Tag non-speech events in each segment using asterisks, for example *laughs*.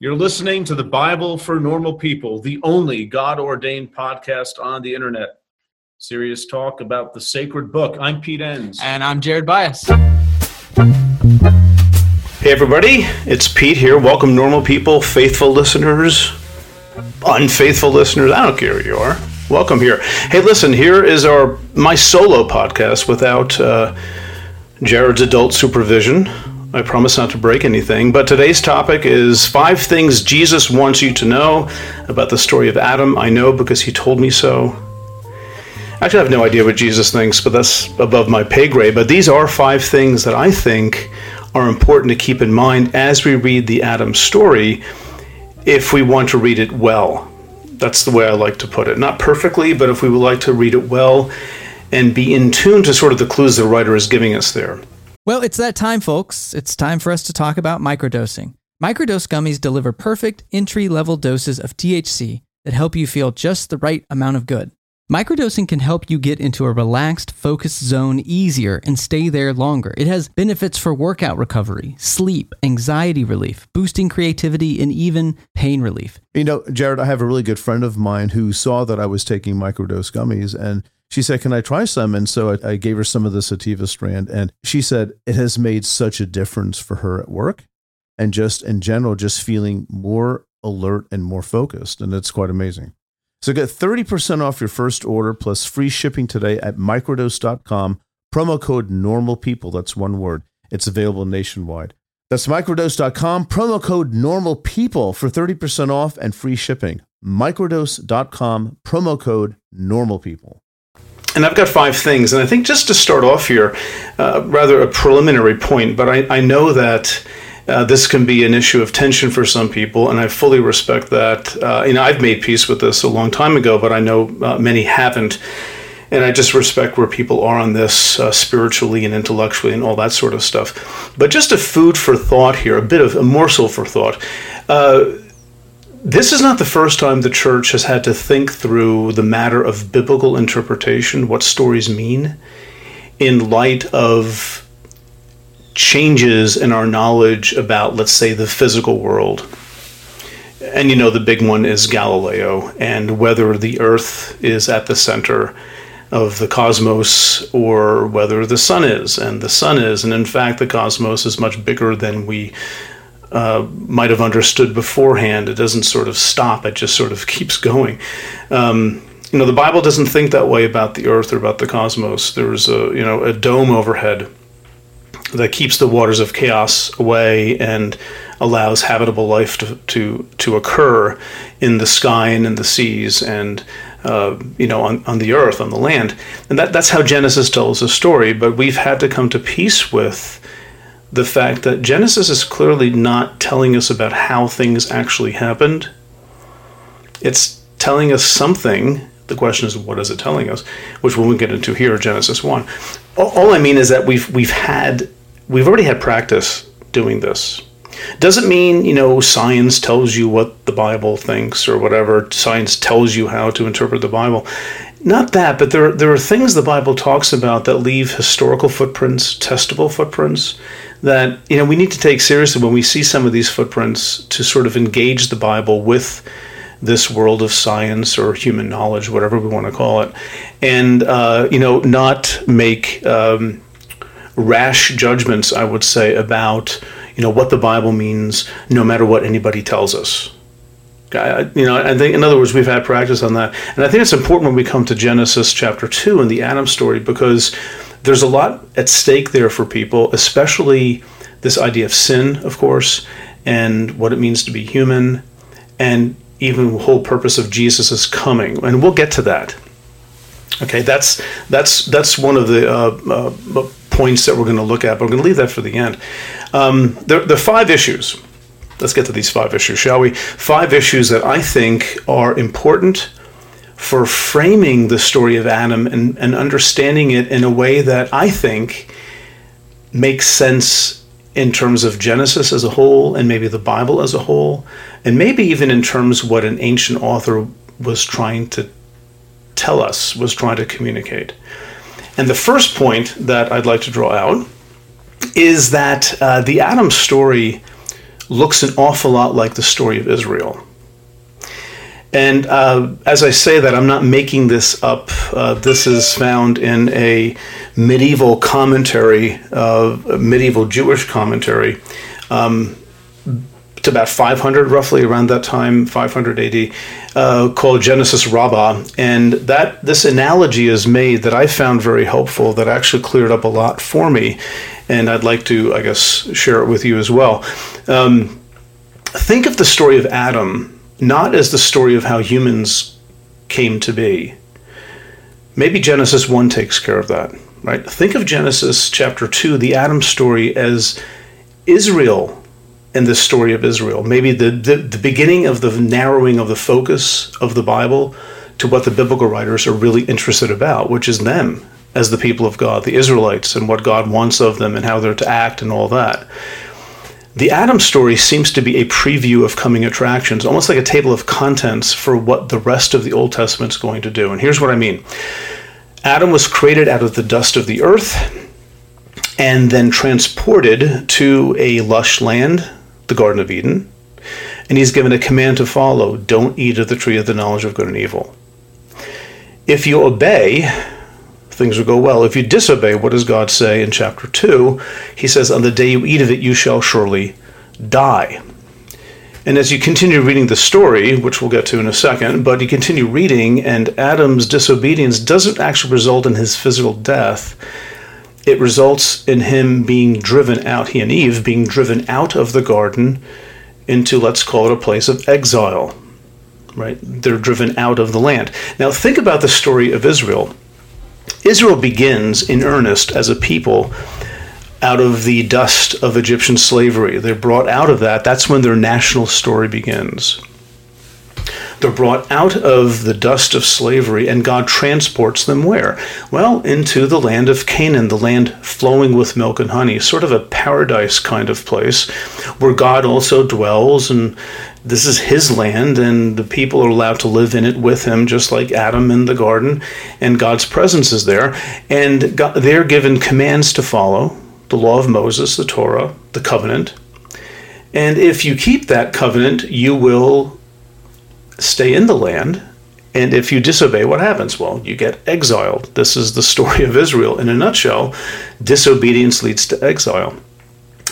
You're listening to the Bible for Normal People, the only God ordained podcast on the internet. Serious talk about the sacred book. I'm Pete Enns. And I'm Jared Byas. Hey, everybody, it's Pete here. Welcome, normal people, faithful listeners, unfaithful listeners. I don't care who you are. Welcome here. Hey, listen, here is our my solo podcast without uh, Jared's adult supervision. I promise not to break anything. But today's topic is five things Jesus wants you to know about the story of Adam. I know because he told me so. Actually, I have no idea what Jesus thinks, but that's above my pay grade. But these are five things that I think are important to keep in mind as we read the Adam story if we want to read it well. That's the way I like to put it. Not perfectly, but if we would like to read it well and be in tune to sort of the clues the writer is giving us there. Well, it's that time, folks. It's time for us to talk about microdosing. Microdose gummies deliver perfect entry level doses of THC that help you feel just the right amount of good. Microdosing can help you get into a relaxed, focused zone easier and stay there longer. It has benefits for workout recovery, sleep, anxiety relief, boosting creativity, and even pain relief. You know, Jared, I have a really good friend of mine who saw that I was taking microdose gummies and she said, Can I try some? And so I, I, gave her some of the sativa strand. And she said it has made such a difference for her at work and just in general, just feeling more alert and more focused. And it's quite amazing. So get 30% off your first order plus free shipping today at microdose.com. Promo code normal people. That's one word. It's available nationwide. That's microdose.com. Promo code normal people for 30% off and free shipping. Microdose.com. Promo code normal people. And I've got five things. And I think just to start off here, uh, rather a preliminary point, but I, I know that. Uh, this can be an issue of tension for some people, and I fully respect that. Uh, you know, I've made peace with this a long time ago, but I know uh, many haven't, and I just respect where people are on this uh, spiritually and intellectually and all that sort of stuff. But just a food for thought here, a bit of a morsel for thought. This is not the first time the church has had to think through the matter of biblical interpretation, what stories mean, in light of changes in our knowledge about, let's say, the physical world. And you know, the big one is Galileo and whether the earth is at the center of the cosmos or whether the sun is. And the sun is. And in fact, the cosmos is much bigger than we uh, might have understood beforehand. It doesn't sort of stop, it just sort of keeps going. Um, you know, the Bible doesn't think that way about the earth or about the cosmos. There's a, you know, a dome overhead that keeps the waters of chaos away and allows habitable life to, to, to occur in the sky and in the seas and uh, you know on, on the earth on the land and that, that's how genesis tells the story but we've had to come to peace with the fact that Genesis is clearly not telling us about how things actually happened. It's telling us something. The question is, what is it telling us? Which we'll get into here, Genesis one. All I mean is that we've we've had we've already had practice doing this. Doesn't mean you know science tells you what the Bible thinks or whatever. Science tells you how to interpret the Bible. Not that, but there there are things the Bible talks about that leave historical footprints, testable footprints that you know we need to take seriously when we see some of these footprints to sort of engage the Bible with this world of science or human knowledge, whatever we want to call it, and uh, you know not make um, rash judgments. I would say about you know what the Bible means, no matter what anybody tells us. I, you know, I think in other words, we've had practice on that, and I think it's important when we come to Genesis chapter two and the Adam story because there's a lot at stake there for people, especially this idea of sin, of course, and what it means to be human, and even the whole purpose of Jesus' coming. And we'll get to that. Okay, that's that's that's one of the uh, uh, points that we're going to look at, but we're going to leave that for the end. Um, there, there are five issues. Let's get to these five issues, shall we? Five issues that I think are important for framing the story of Adam and, and understanding it in a way that I think makes sense in terms of Genesis as a whole and maybe the Bible as a whole, and maybe even in terms of what an ancient author was trying to tell us, was trying to communicate. And the first point that I'd like to draw out is that uh, the Adam story looks an awful lot like the story of Israel. And uh, as I say that, I'm not making this up. Uh, this is found in a medieval commentary, uh, a medieval Jewish commentary. Um, to about 500, roughly around that time, 500 AD, uh, called Genesis Rabbah, and that this analogy is made that I found very helpful. That actually cleared up a lot for me, and I'd like to, I guess, share it with you as well. Um, think of the story of Adam not as the story of how humans came to be. Maybe Genesis 1 takes care of that, right? Think of Genesis chapter 2, the Adam story, as Israel and the story of Israel. Maybe the, the, the beginning of the narrowing of the focus of the Bible to what the biblical writers are really interested about, which is them as the people of God, the Israelites, and what God wants of them and how they're to act and all that. The Adam story seems to be a preview of coming attractions, almost like a table of contents for what the rest of the Old Testament is going to do. And here's what I mean Adam was created out of the dust of the earth and then transported to a lush land, the Garden of Eden. And he's given a command to follow don't eat of the tree of the knowledge of good and evil. If you obey, things will go well. If you disobey, what does God say in chapter 2? He says, On the day you eat of it, you shall surely die. And as you continue reading the story, which we'll get to in a second, but you continue reading, and Adam's disobedience doesn't actually result in his physical death. It results in him being driven out, he and Eve being driven out of the garden into, let's call it, a place of exile. Right? They're driven out of the land. Now, think about the story of Israel. Israel begins in earnest as a people out of the dust of Egyptian slavery. They're brought out of that. That's when their national story begins. They're brought out of the dust of slavery, and God transports them where? Well, into the land of Canaan, the land flowing with milk and honey, sort of a paradise kind of place where God also dwells, and this is His land, and the people are allowed to live in it with Him, just like Adam in the garden, and God's presence is there, and God, they're given commands to follow the law of Moses, the Torah, the covenant. And if you keep that covenant, you will stay in the land. And if you disobey, what happens? Well, you get exiled. This is the story of Israel in a nutshell. Disobedience leads to exile.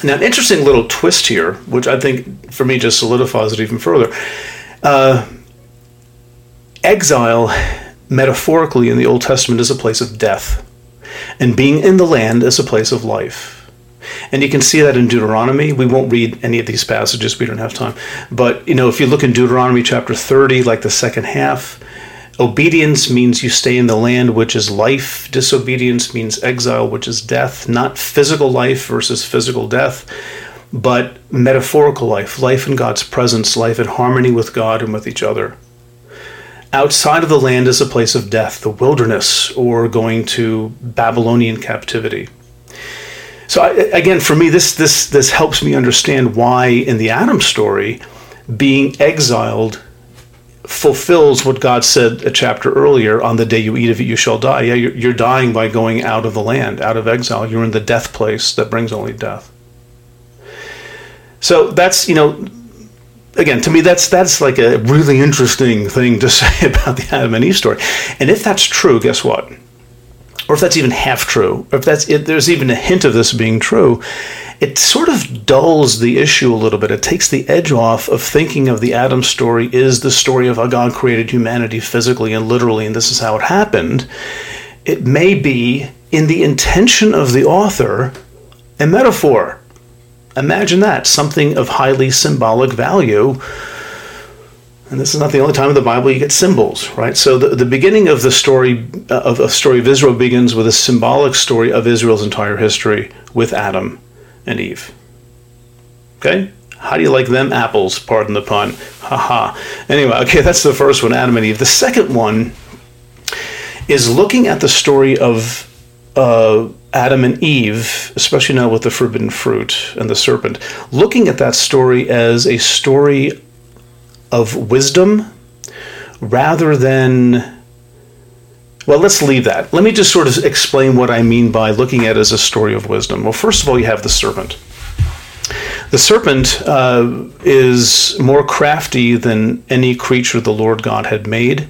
Now, an interesting little twist here, which I think for me just solidifies it even further. Uh, exile, metaphorically in the Old Testament, is a place of death, and being in the land is a place of life. And you can see that in Deuteronomy. We won't read any of these passages, we don't have time. But, you know, if you look in Deuteronomy chapter 30, like the second half, obedience means you stay in the land, which is life. Disobedience means exile, which is death. Not physical life versus physical death, but metaphorical life, life in God's presence, life in harmony with God and with each other. Outside of the land is a place of death, the wilderness, or going to Babylonian captivity. So I, again, for me, this this this helps me understand why in the Adam story, being exiled fulfills what God said a chapter earlier. On the day you eat of it, you shall die. Yeah, you're, you're dying by going out of the land, out of exile. You're in the death place that brings only death. So that's you know again, to me, that's that's like a really interesting thing to *laughs* say about the Adam and Eve story. And if that's true, guess what? Or if that's even half true, or if that's if there's even a hint of this being true, it sort of dulls the issue a little bit. It takes the edge off of thinking of the Adam story is the story of how God created humanity physically and literally, and this is how it happened. It may be in the intention of the author a metaphor. Imagine that, something of highly symbolic value and this is not the only time in the Bible you get symbols, right? So the, the beginning of the story uh, of a story of Israel begins with a symbolic story of Israel's entire history with Adam and Eve. Okay? How do you like them apples? Pardon the pun. Haha. Anyway, okay, that's the first one, Adam and Eve. The second one is looking at the story of uh, Adam and Eve, especially now with the forbidden fruit and the serpent, looking at that story as a story of wisdom rather than well, let's leave that. Let me just sort of explain what I mean by looking at it as a story of wisdom. Well, first of all, you have the serpent. The serpent uh, is more crafty than any creature the Lord God had made.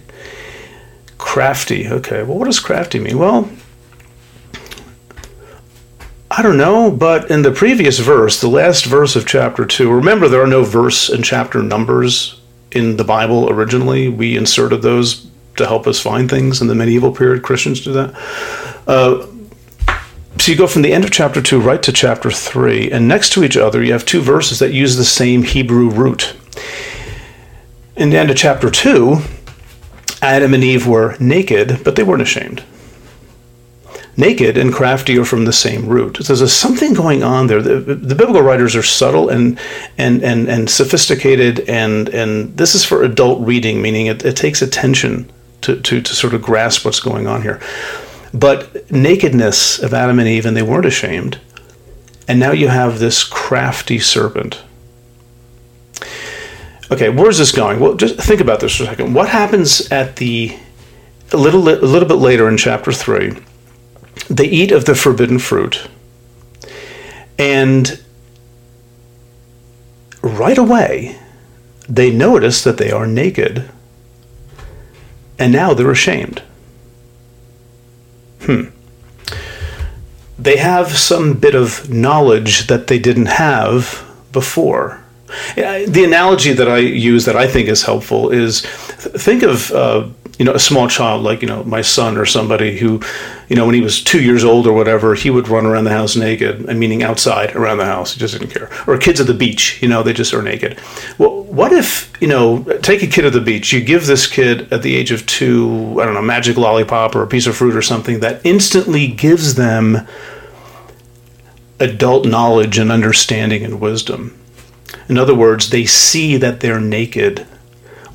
Crafty. Okay, well, what does crafty mean? Well, I don't know, but in the previous verse, the last verse of chapter 2, remember there are no verse and chapter numbers in the Bible originally. We inserted those to help us find things in the medieval period. Christians do that. Uh, so you go from the end of chapter 2 right to chapter 3, and next to each other, you have two verses that use the same Hebrew root. In the end of chapter 2, Adam and Eve were naked, but they weren't ashamed. Naked and crafty are from the same root. So there's something going on there. The, the, biblical writers are subtle and, and, and, and sophisticated, and, and this is for adult reading, meaning it, it takes attention to, to, to sort of grasp what's going on here. But nakedness of Adam and Eve, and they weren't ashamed. And now you have this crafty serpent. Okay, where's this going? Well, just think about this for a second. What happens at the a little a little bit later in chapter three? They eat of the forbidden fruit, and right away they notice that they are naked, and now they're ashamed. Hmm. They have some bit of knowledge that they didn't have before. The analogy that I use that I think is helpful is think of uh, you know a small child like you know my son or somebody who you know when he was two years old or whatever he would run around the house naked meaning outside around the house he just didn't care. Or kids at the beach you know they just are naked. Well what if you know take a kid at the beach you give this kid at the age of two i don't know magic lollipop or a piece of fruit or something that instantly gives them adult knowledge and understanding and wisdom. In other words they see that they're naked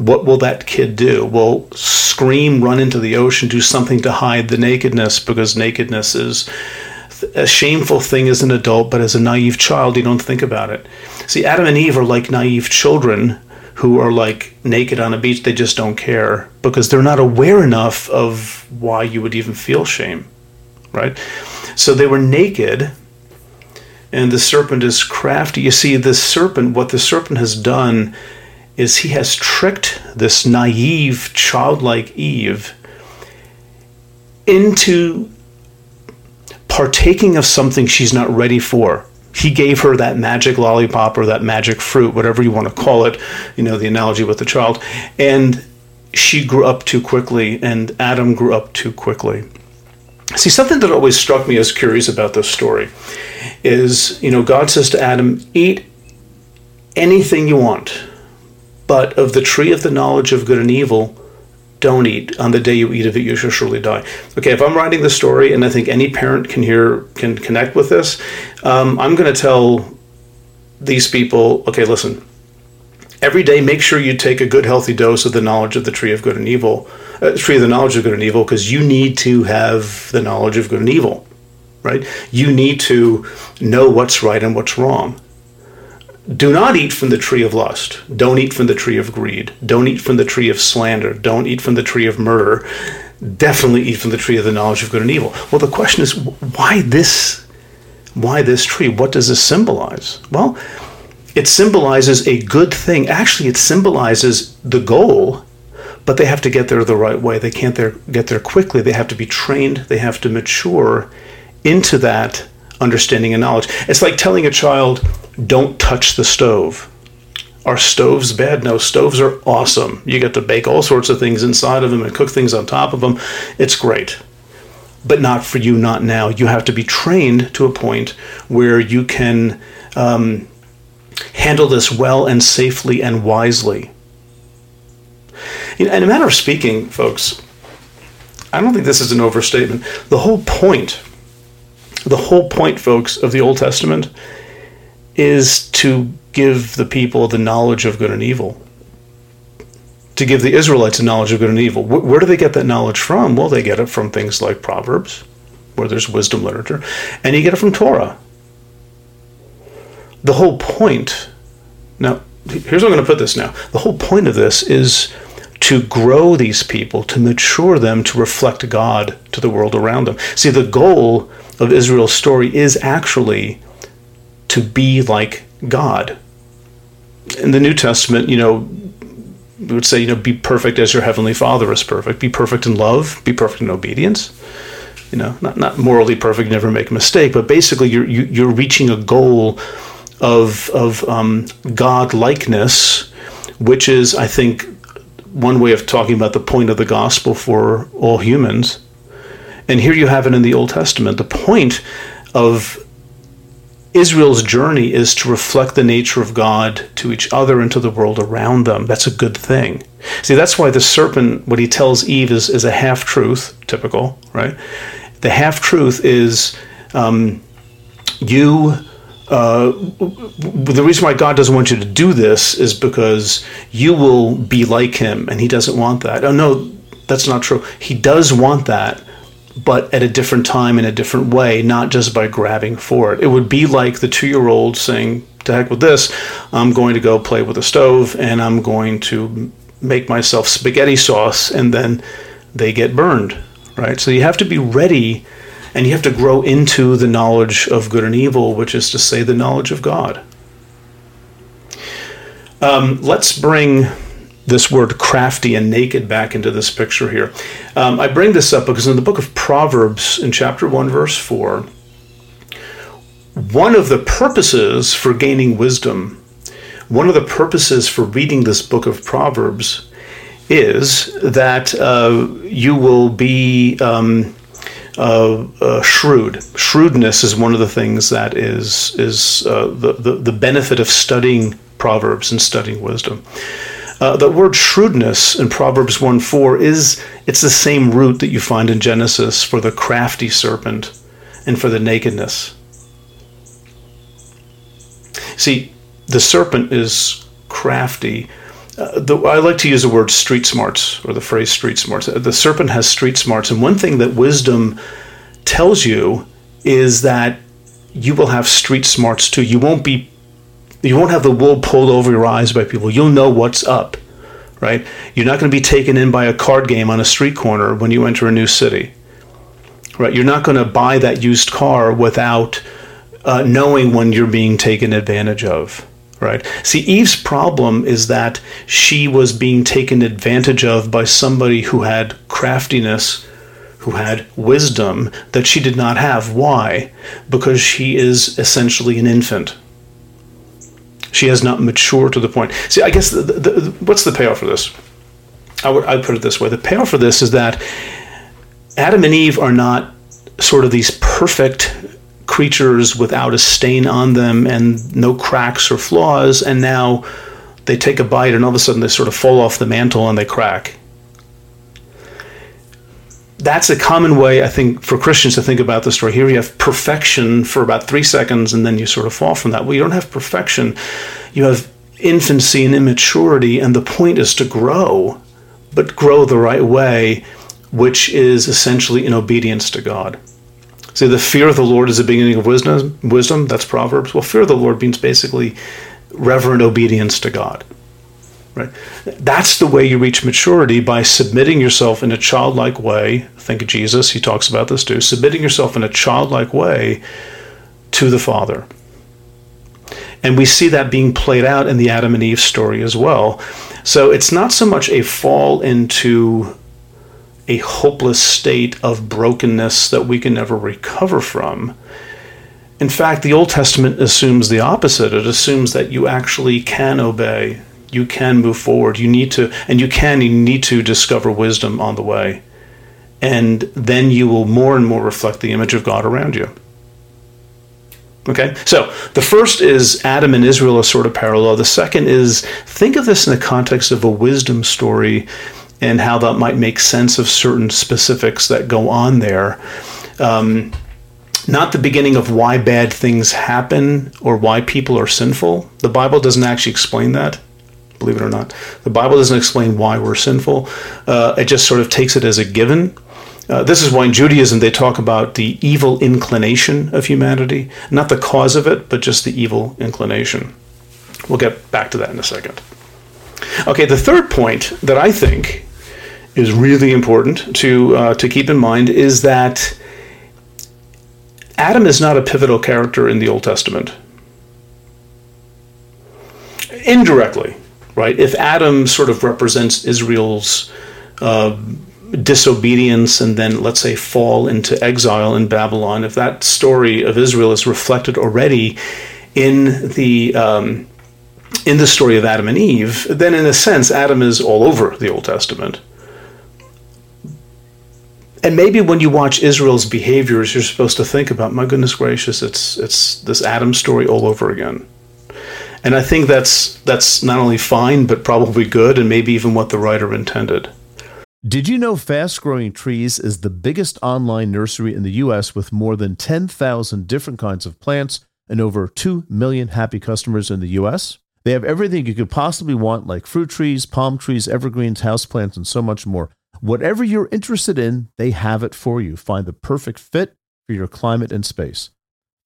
what will that kid do? Will scream, run into the ocean, do something to hide the nakedness because nakedness is a shameful thing as an adult, but as a naive child, you don't think about it. See, Adam and Eve are like naive children who are like naked on a beach, they just don't care because they're not aware enough of why you would even feel shame, right? So they were naked, and the serpent is crafty. You see, the serpent, what the serpent has done is he has tricked this naive, childlike Eve into partaking of something she's not ready for. He gave her that magic lollipop or that magic fruit, whatever you want to call it, you know, the analogy with the child. And she grew up too quickly, and Adam grew up too quickly. See, something that always struck me as curious about this story is, you know, God says to Adam, eat anything you want but of the tree of the knowledge of good and evil, don't eat. On the day you eat of it, you shall surely die. Okay, if I'm writing the story, and I think any parent can hear can connect with this, um, I'm going to tell these people, okay, listen. Every day, make sure you take a good, healthy dose of the knowledge of the tree of good and evil, uh, tree of the knowledge of good and evil, because you need to have the knowledge of good and evil, right? You need to know what's right and what's wrong do not eat from the tree of lust. Don't eat from the tree of greed. Don't eat from the tree of slander. Don't eat from the tree of murder. Definitely eat from the tree of the knowledge of good and evil. Well, the question is, why this? Why this tree? What does this symbolize? Well, it symbolizes a good thing. Actually, it symbolizes the goal, but they have to get there the right way. They can't there, get there quickly. They have to be trained. They have to mature into that understanding and knowledge. It's like telling a child, don't touch the stove. Are stoves bad? No, stoves are awesome. You get to bake all sorts of things inside of them and cook things on top of them. It's great. But not for you, not now. You have to be trained to a point where you can um, handle this well and safely and wisely. You know, in a matter of speaking, folks, I don't think this is an overstatement. The whole point, the whole point, folks, of the Old Testament is to give the people the knowledge of good and evil. To give the Israelites a knowledge of good and evil. Where do they get that knowledge from? Well, they get it from things like Proverbs, where there's wisdom literature, and you get it from Torah. The whole point, now, here's how I'm going to put this now. The whole point of this is to grow these people, to mature them, to reflect God to the world around them. See, the goal of Israel's story is actually to be like God. In the New Testament, you know, we would say, you know, be perfect as your heavenly Father is perfect. Be perfect in love. Be perfect in obedience. You know, not not morally perfect, never make a mistake, but basically, you're you, are you are reaching a goal of of um, God likeness, which is, I think, one way of talking about the point of the gospel for all humans. And here you have it in the Old Testament. The point of Israel's journey is to reflect the nature of God to each other and to the world around them. That's a good thing. See, that's why the serpent, what he tells Eve, is, is a half truth, typical, right? The half truth is um, you. Uh, the reason why God doesn't want you to do this is because you will be like him, and he doesn't want that. Oh, no, that's not true. He does want that, but at a different time in a different way, not just by grabbing for it. It would be like the two year old saying, To heck with this, I'm going to go play with the stove and I'm going to make myself spaghetti sauce, and then they get burned, right? So you have to be ready and you have to grow into the knowledge of good and evil, which is to say, the knowledge of God. Um, let's bring this word crafty and naked back into this picture here. Um, I bring this up because in the book of Proverbs, in chapter 1, verse 4, one of the purposes for gaining wisdom, one of the purposes for reading this book of Proverbs is that uh, you will be um, uh, uh, shrewd. Shrewdness is one of the things that is is uh, the, the the benefit of studying Proverbs and studying wisdom. Uh, the word shrewdness in Proverbs 1 4 is it's the same root that you find in Genesis for the crafty serpent and for the nakedness. See, the serpent is crafty. Uh, the, I like to use the word street smarts or the phrase street smarts. Uh, the serpent has street smarts, and one thing that wisdom tells you is that you will have street smarts too. You won't be you won't have the wool pulled over your eyes by people. You'll know what's up, right? You're not going to be taken in by a card game on a street corner when you enter a new city, right? You're not going to buy that used car without uh, knowing when you're being taken advantage of, right? See, Eve's problem is that she was being taken advantage of by somebody who had craftiness who had wisdom that she did not have. Why? Because she is essentially an infant. She has not matured to the point. See, I guess the, the, the, what's the payoff for this? I would I put it this way: the payoff for this is that Adam and Eve are not sort of these perfect creatures without a stain on them and no cracks or flaws, and now they take a bite and all of a sudden they sort of fall off the mantle and they crack that's a common way, I think, for Christians to think about the story. Here you have perfection for about three seconds, and then you sort of fall from that. Well, you don't have perfection. You have infancy and immaturity, and the point is to grow, but grow the right way, which is essentially in obedience to God. See, the fear of the Lord is the beginning of wisdom. Wisdom, that's Proverbs. Well, fear of the Lord means basically reverent obedience to God. Right? That's the way you reach maturity by submitting yourself in a childlike way. Think of Jesus, he talks about this too. Submitting yourself in a childlike way to the Father. And we see that being played out in the Adam and Eve story as well. So it's not so much a fall into a hopeless state of brokenness that we can never recover from. In fact, the Old Testament assumes the opposite. It assumes that you actually can obey you can move forward. You need to, and you can, you need to discover wisdom on the way. And then you will more and more reflect the image of God around you. Okay, so the first is Adam and Israel are sort of parallel. The second is think of this in the context of a wisdom story and how that might make sense of certain specifics that go on there. Um, not the beginning of why bad things happen or why people are sinful. The Bible doesn't actually explain that believe it or not. The Bible doesn't explain why we're sinful, uh, it just sort of takes it as a given. Uh, this is why in Judaism they talk about the evil inclination of humanity, not the cause of it, but just the evil inclination. We'll get back to that in a second. Okay, the third point that I think is really important to uh, to keep in mind is that Adam is not a pivotal character in the Old Testament. indirectly, right? If Adam sort of represents Israel's uh, disobedience and then, let's say, fall into exile in Babylon, if that story of Israel is reflected already in the um, in the story of Adam and Eve, then in a sense, Adam is all over the Old Testament. And maybe when you watch Israel's behaviors, you're supposed to think about, my goodness gracious, it's it's this Adam story all over again. And I think that's that's not only fine, but probably good, and maybe even what the writer intended. Did you know Fast Growing Trees is the biggest online nursery in the U.S. with more than 10,000 different kinds of plants and over 2 million happy customers in the U.S.? They have everything you could possibly want, like fruit trees, palm trees, evergreens, houseplants, and so much more. Whatever you're interested in, they have it for you. Find the perfect fit for your climate and space.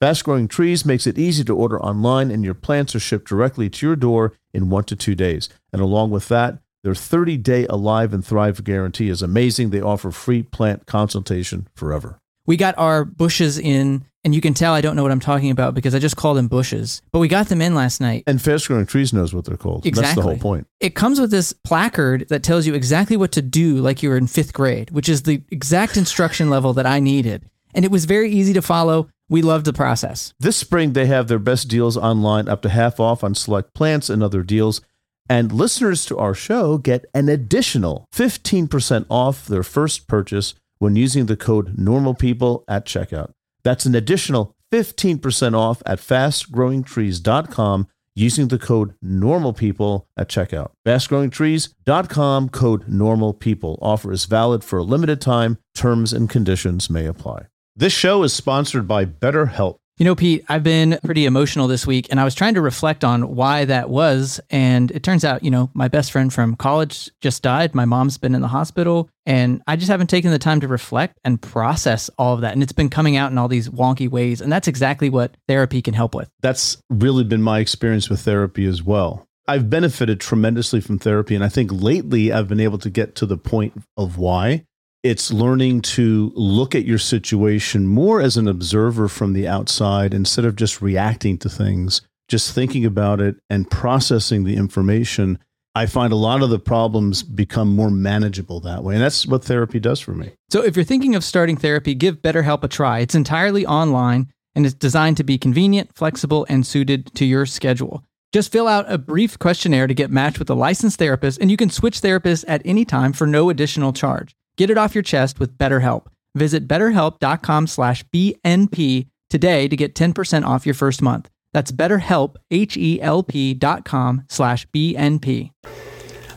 Fast Growing Trees makes it easy to order online, and your plants are shipped directly to your door in one to two days. And along with that, their 30 day Alive and Thrive guarantee is amazing. They offer free plant consultation forever. We got our bushes in and you can tell I don't know what I'm talking about because I just called them bushes. But we got them in last night. And fast growing trees knows what they're called. Exactly. That's the whole point. It comes with this placard that tells you exactly what to do like you were in fifth grade, which is the exact instruction level that I needed. And it was very easy to follow. We love the process. This spring, they have their best deals online, up to half off on select plants and other deals. And listeners to our show get an additional 15% off their first purchase when using the code NORMALPEOPLE at checkout. That's an additional 15% off at fastgrowingtrees.com using the code NORMALPEOPLE at checkout. Fastgrowingtrees.com code NORMALPEOPLE. Offer is valid for a limited time. Terms and conditions may apply. This show is sponsored by BetterHelp. You know, Pete, I've been pretty emotional this week and I was trying to reflect on why that was. And it turns out, you know, my best friend from college just died. My mom's been in the hospital and I just haven't taken the time to reflect and process all of that. And it's been coming out in all these wonky ways. And that's exactly what therapy can help with. That's really been my experience with therapy as well. I've benefited tremendously from therapy. And I think lately I've been able to get to the point of why it's learning to look at your situation more as an observer from the outside instead of just reacting to things, just thinking about it and processing the information. I find a lot of the problems become more manageable that way. And that's what therapy does for me. So if you're thinking of starting therapy, give BetterHelp a try. It's entirely online and it's designed to be convenient, flexible, and suited to your schedule. Just fill out a brief questionnaire to get matched with a licensed therapist, and you can switch therapists at any time for no additional charge. Get it off your chest with BetterHelp. Visit betterhelp.com slash BNP today to get 10% off your first month. That's betterhelp, H-E-L-P dot com slash BNP.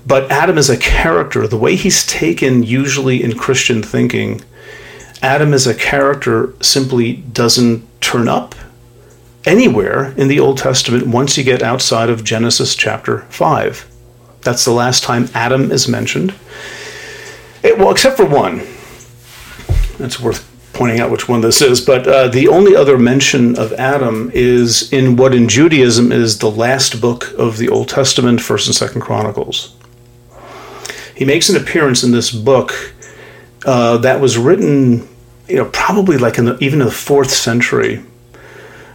But Adam is a character. The way he's taken usually in Christian thinking, Adam as a character simply doesn't turn up anywhere in the Old Testament once you get outside of Genesis chapter 5. That's the last time Adam is mentioned. It, well, except for one. That's worth pointing out which one this is. But uh, the only other mention of Adam is in what in Judaism is the last book of the Old Testament, First and Second Chronicles. He makes an appearance in this book uh, that was written, you know, probably like in the, even in the fourth century,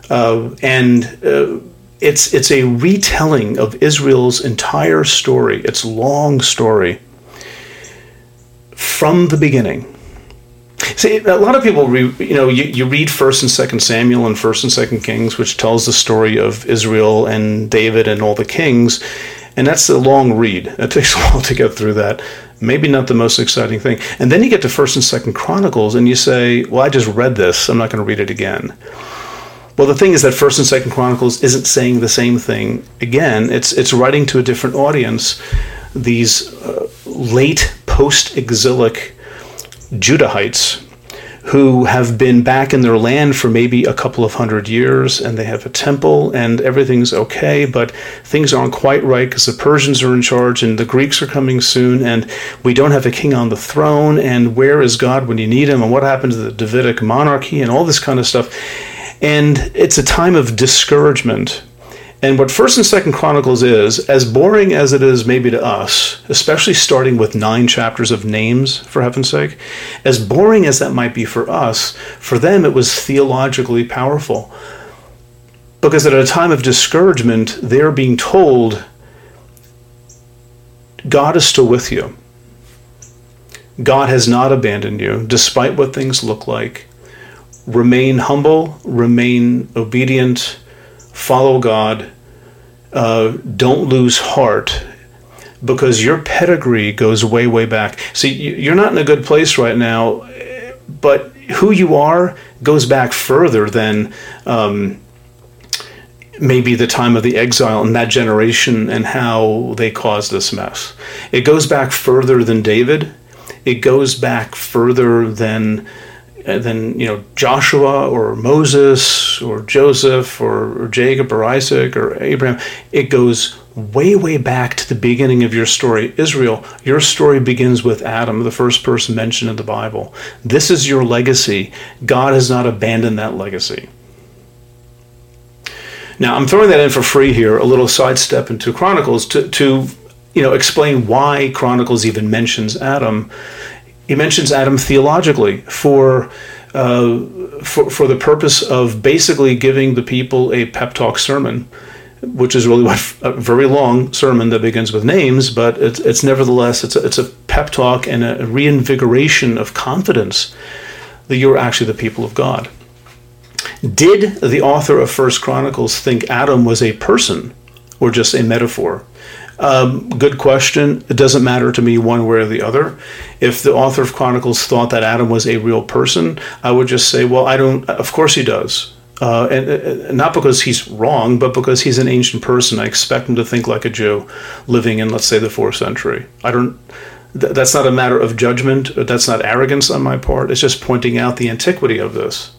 uh, and uh, it's it's a retelling of Israel's entire story, its long story from the beginning. See, a lot of people, re, you know, you, you read First and Second Samuel and First and Second Kings, which tells the story of Israel and David and all the kings, and that's a long read. It takes a *laughs* while to get through that. Maybe not the most exciting thing. And then you get to First and Second Chronicles, and you say, "Well, I just read this. I'm not going to read it again." Well, the thing is that First and Second Chronicles isn't saying the same thing again. It's it's writing to a different audience. These uh, late post exilic Judahites who have been back in their land for maybe a couple of hundred years and they have a temple and everything's okay, but things aren't quite right because the Persians are in charge and the Greeks are coming soon and we don't have a king on the throne and where is God when you need him and what happened to the Davidic monarchy and all this kind of stuff. And it's a time of discouragement and what First and Second Chronicles is, as boring as it is maybe to us, especially starting with nine chapters of names, for heaven's sake, as boring as that might be for us, for them it was theologically powerful. Because at a time of discouragement, they're being told God is still with you. God has not abandoned you, despite what things look like. Remain humble, remain obedient, follow God. Uh, don't lose heart because your pedigree goes way, way back. See, you're not in a good place right now, but who you are goes back further than um, maybe the time of the exile and that generation and how they caused this mess. It goes back further than David it goes back further than than you know Joshua or Moses or Joseph or, or, Jacob or Isaac or Abraham. It goes way way back to the beginning of your story, Israel. Your story begins with Adam, the first person mentioned in the Bible. This is your legacy. God has not abandoned that legacy. Now I'm throwing that in for free here, a little sidestep into Chronicles to to you know, explain why Chronicles even mentions Adam. He mentions Adam theologically for, uh, for, for the purpose of basically giving the people a pep talk sermon, which is really *laughs* what, a very long sermon that begins with names, but it's, it's nevertheless it's a, it's a pep talk and a reinvigoration of confidence that you're actually the people of God. Did the author of First Chronicles think Adam was a person or just a metaphor? Um, good question. It doesn't matter to me one way or the other. If the author of Chronicles thought that Adam was a real person, I would just say, well, I don't. Of course he does. Uh, and, uh, not because he's wrong, but because he's an ancient person. I expect him to think like a Jew living in, let's say, the fourth century. I don't. Th- that's not a matter of judgment. That's not arrogance on my part. It's just pointing out the antiquity of this.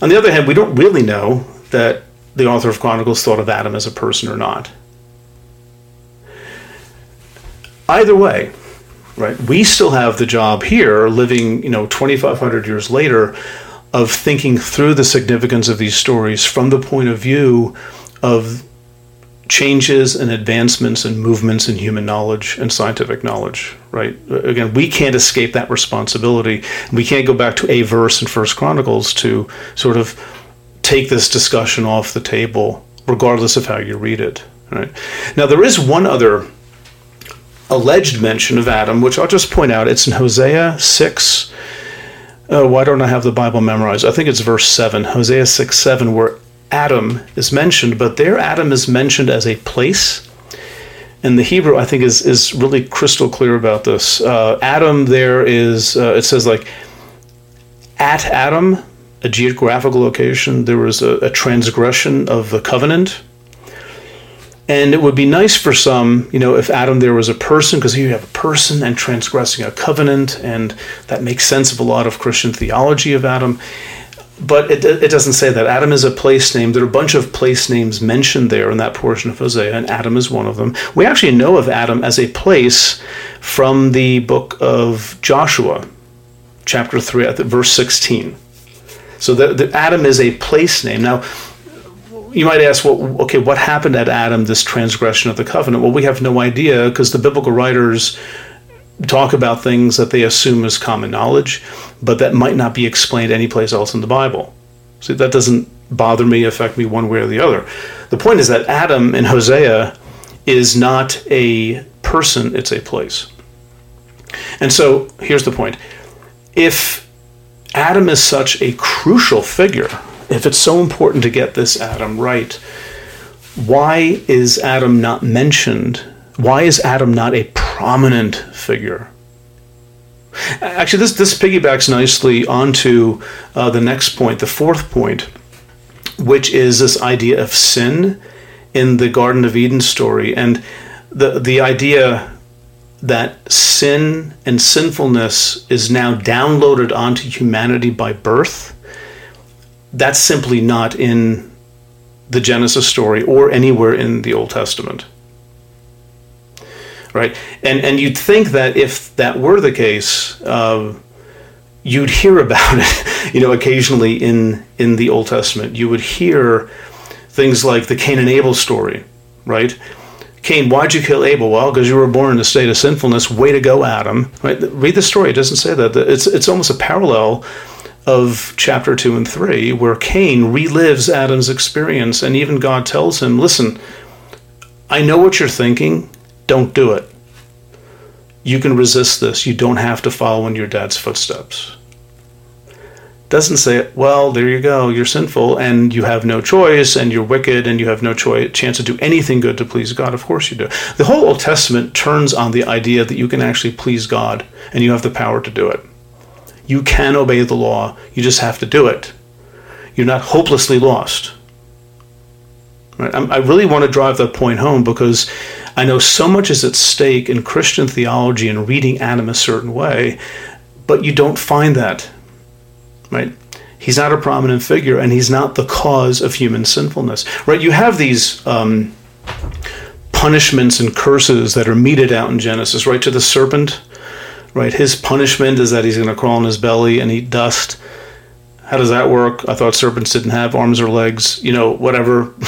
On the other hand, we don't really know that the author of Chronicles thought of Adam as a person or not. Either way, right? We still have the job here, living, you know, 2,500 years later, of thinking through the significance of these stories from the point of view of changes and advancements and movements in human knowledge and scientific knowledge right again we can't escape that responsibility we can't go back to a verse in first chronicles to sort of take this discussion off the table regardless of how you read it right now there is one other alleged mention of Adam, which I'll just point out. It's in Hosea 6. Uh, why don't I have the Bible memorized? I think it's verse 7, Hosea 6 7, where Adam is mentioned, but there Adam is mentioned as a place. And the Hebrew, I think, is, is really crystal clear about this. Uh, Adam, there is, uh, it says like, at Adam, a geographical location, there was a, a transgression of the covenant and it would be nice for some, you know, if Adam there was a person, because here you have a person and transgressing a covenant, and that makes sense of a lot of Christian theology of Adam. But it, it doesn't say that. Adam is a place name. There are a bunch of place names mentioned there in that portion of Hosea, and Adam is one of them. We actually know of Adam as a place from the book of Joshua, chapter 3, verse 16. So the, the Adam is a place name. Now, you might ask, well, okay, what happened at Adam, this transgression of the covenant? Well, we have no idea because the biblical writers talk about things that they assume is common knowledge, but that might not be explained anyplace else in the Bible. See, that doesn't bother me, affect me one way or the other. The point is that Adam in Hosea is not a person, it's a place. And so here's the point. If Adam is such a crucial figure if it's so important to get this Adam right, why is Adam not mentioned? Why is Adam not a prominent figure? Actually, this, this piggybacks nicely onto uh, the next point, the fourth point, which is this idea of sin in the Garden of Eden story. And the, the idea that sin and sinfulness is now downloaded onto humanity by birth that's simply not in the Genesis story or anywhere in the Old Testament. Right? And, and you'd think that if that were the case, uh, you'd hear *laughs* about it, you know, occasionally in, in the Old Testament. You would hear things like the Cain and Abel story, right? Cain, why'd you kill Abel? Well, because you were born in a state of sinfulness. Way to go, Adam. Right? Read the story. It doesn't say that. It's, it's almost a parallel of chapter 2 and 3, where Cain relives Adam's experience, and even God tells him, Listen, I know what you're thinking, don't do it. you can resist this. You don't have to follow in your dad's footsteps. Doesn't say, well, there you go, you're sinful and you have no choice and you're wicked and you have no chance to do anything good to please God. Of course you do. The whole Old Testament turns on the idea that you can actually please God and you have the power to do it. You can obey the law, you just have to do it. You're not hopelessly lost. Right? I really want to drive that point home because I know so much is at stake in Christian theology and reading Adam a certain way, but you don't find that. Right? He's not a prominent figure, and he's not the cause of human sinfulness. Right? You have these um, punishments and curses that are meted out in Genesis. Right to the serpent. Right, his punishment is that he's going to crawl on his belly and eat dust. How does that work? I thought serpents didn't have arms or legs. You know, whatever. *laughs*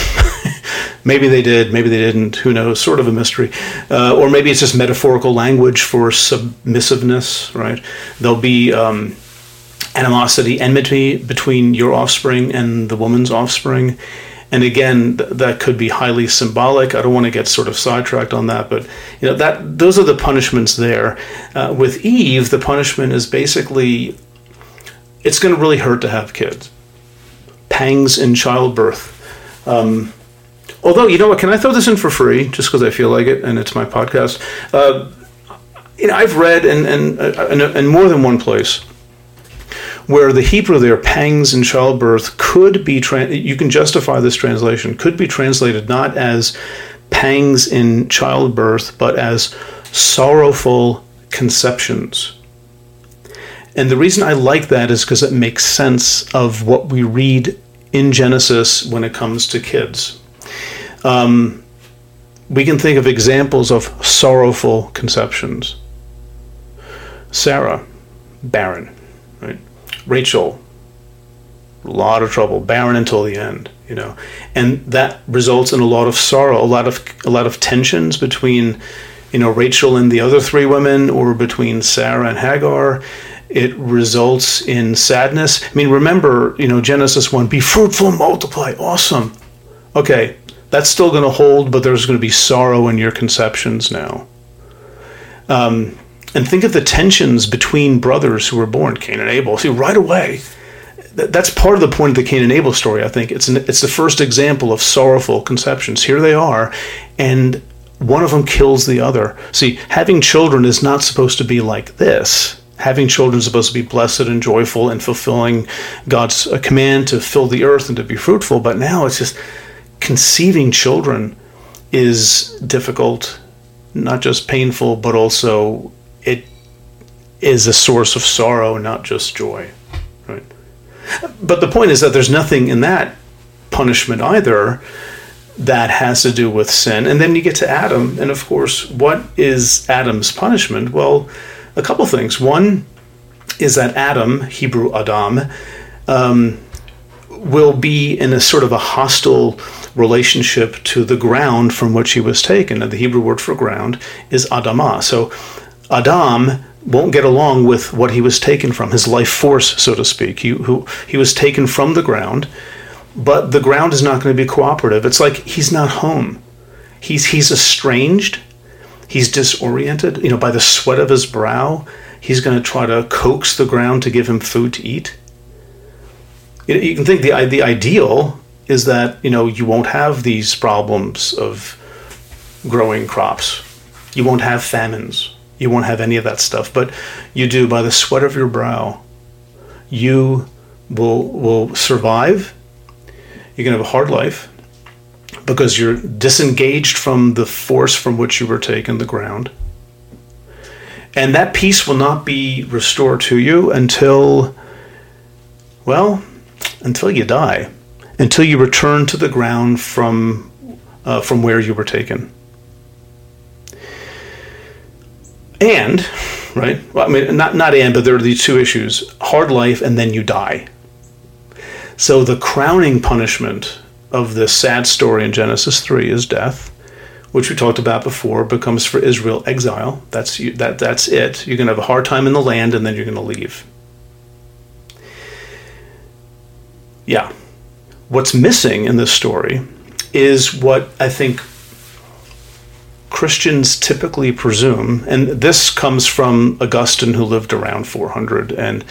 Maybe they did, maybe they didn't. Who knows? Sort of a mystery. Uh, or maybe it's just metaphorical language for submissiveness, right? There'll be um, animosity, enmity between your offspring and the woman's offspring. And again, th- that could be highly symbolic. I don't want to get sort of sidetracked on that, but you know that those are the punishments there. Uh, with Eve, the punishment is basically it's going to really hurt to have kids. Pangs in childbirth. Um, Although, you know what? Can I throw this in for free just because I feel like it and it's my podcast? Uh, you know, I've read in, uh, in, in more than one place where the Hebrew there, pangs in childbirth, could be, tra- you can justify this translation, could be translated not as pangs in childbirth, but as sorrowful conceptions. And the reason I like that is because it makes sense of what we read in Genesis when it comes to kids. Um, we can think of examples of sorrowful conceptions. Sarah, barren, right? Rachel, a lot of trouble, barren until the end, you know, and that results in a lot of sorrow, a lot of a lot of tensions between, you know, Rachel and the other three women, or between Sarah and Hagar. It results in sadness. I mean, remember, you know, Genesis one: "Be fruitful, multiply." Awesome. Okay, that's still going to hold, but there's going to be sorrow in your conceptions now. Um, and think of the tensions between brothers who were born, Cain and Abel. See, right away, that's part of the point of the Cain and Abel story. I think it's an, it's the first example of sorrowful conceptions. Here they are, and one of them kills the other. See, having children is not supposed to be like this. Having children is supposed to be blessed and joyful and fulfilling God's uh, command to fill the earth and to be fruitful. But now it's just conceiving children is difficult, not just painful, but also it is a source of sorrow, not just joy. Right? But the point is that there's nothing in that punishment either that has to do with sin. And then you get to Adam, and of course, what is Adam's punishment? Well, a couple things. One is that Adam, Hebrew Adam, um, will be in a sort of a hostile relationship to the ground from which he was taken. And the Hebrew word for ground is Adamah. So Adam won't get along with what he was taken from, his life force, so to speak. He, who, he was taken from the ground, but the ground is not going to be cooperative. It's like he's not home. He's, he's estranged. He's disoriented. You know, by the sweat of his brow, he's going to try to coax the ground to give him food to eat. You, you can think the, the ideal is that you know you won't have these problems of growing crops. You won't have famines. You won't have any of that stuff. But you do by the sweat of your brow. You will will survive. You can have a hard life because you're disengaged from the force from which you were taken, the ground. And that peace will not be restored to you until, well, until you die until you return to the ground from, uh, from where you were taken. And, right, well, I mean, not, not and, but there are these two issues hard life and then you die. So the crowning punishment of this sad story in Genesis 3 is death, which we talked about before, becomes for Israel exile. That's, that, that's it. You're going to have a hard time in the land and then you're going to leave. Yeah, what's missing in this story is what I think Christians typically presume, and this comes from Augustine, who lived around 400, and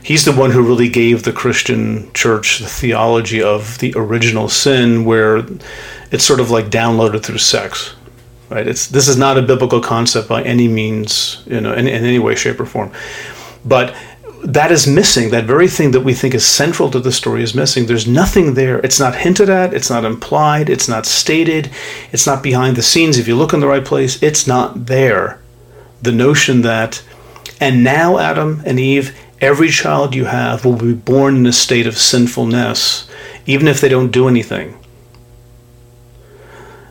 he's the one who really gave the Christian church the theology of the original sin, where it's sort of like downloaded through sex. Right? It's this is not a biblical concept by any means, you know, in, in any way, shape, or form. But that is missing. That very thing that we think is central to the story is missing. There's nothing there. It's not hinted at. It's not implied. It's not stated. It's not behind the scenes. If you look in the right place, it's not there. The notion that, and now Adam and Eve, every child you have will be born in a state of sinfulness, even if they don't do anything.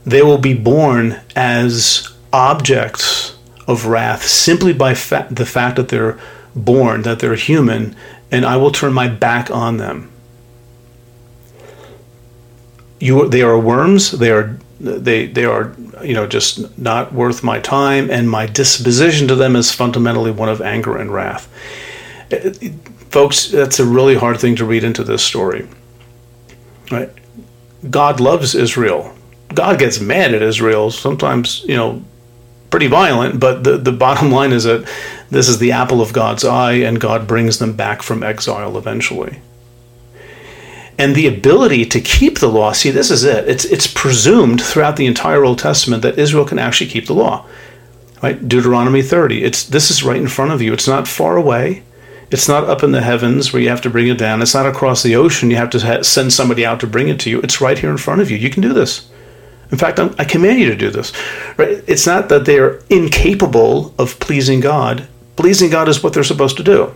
They will be born as objects of wrath simply by fa- the fact that they're born, that they're human, and I will turn my back on them. You, they are worms. They are, they, they are, you know, just not worth my time, and my disposition to them is fundamentally one of anger and wrath. Folks, that's a really hard thing to read into this story. Right? God loves Israel. God gets mad at Israel. Sometimes, you know, pretty violent, but the, the bottom line is that this is the apple of God's eye, and God brings them back from exile eventually. And the ability to keep the law, see, this is it. It's, it's presumed throughout the entire Old Testament that Israel can actually keep the law. Right? Deuteronomy 30. It's, this is right in front of you. It's not far away. It's not up in the heavens where you have to bring it down. It's not across the ocean. You have to send somebody out to bring it to you. It's right here in front of you. You can do this. In fact, I'm, i command you to do this. Right? It's not that they're incapable of pleasing God. Pleasing God is what they're supposed to do.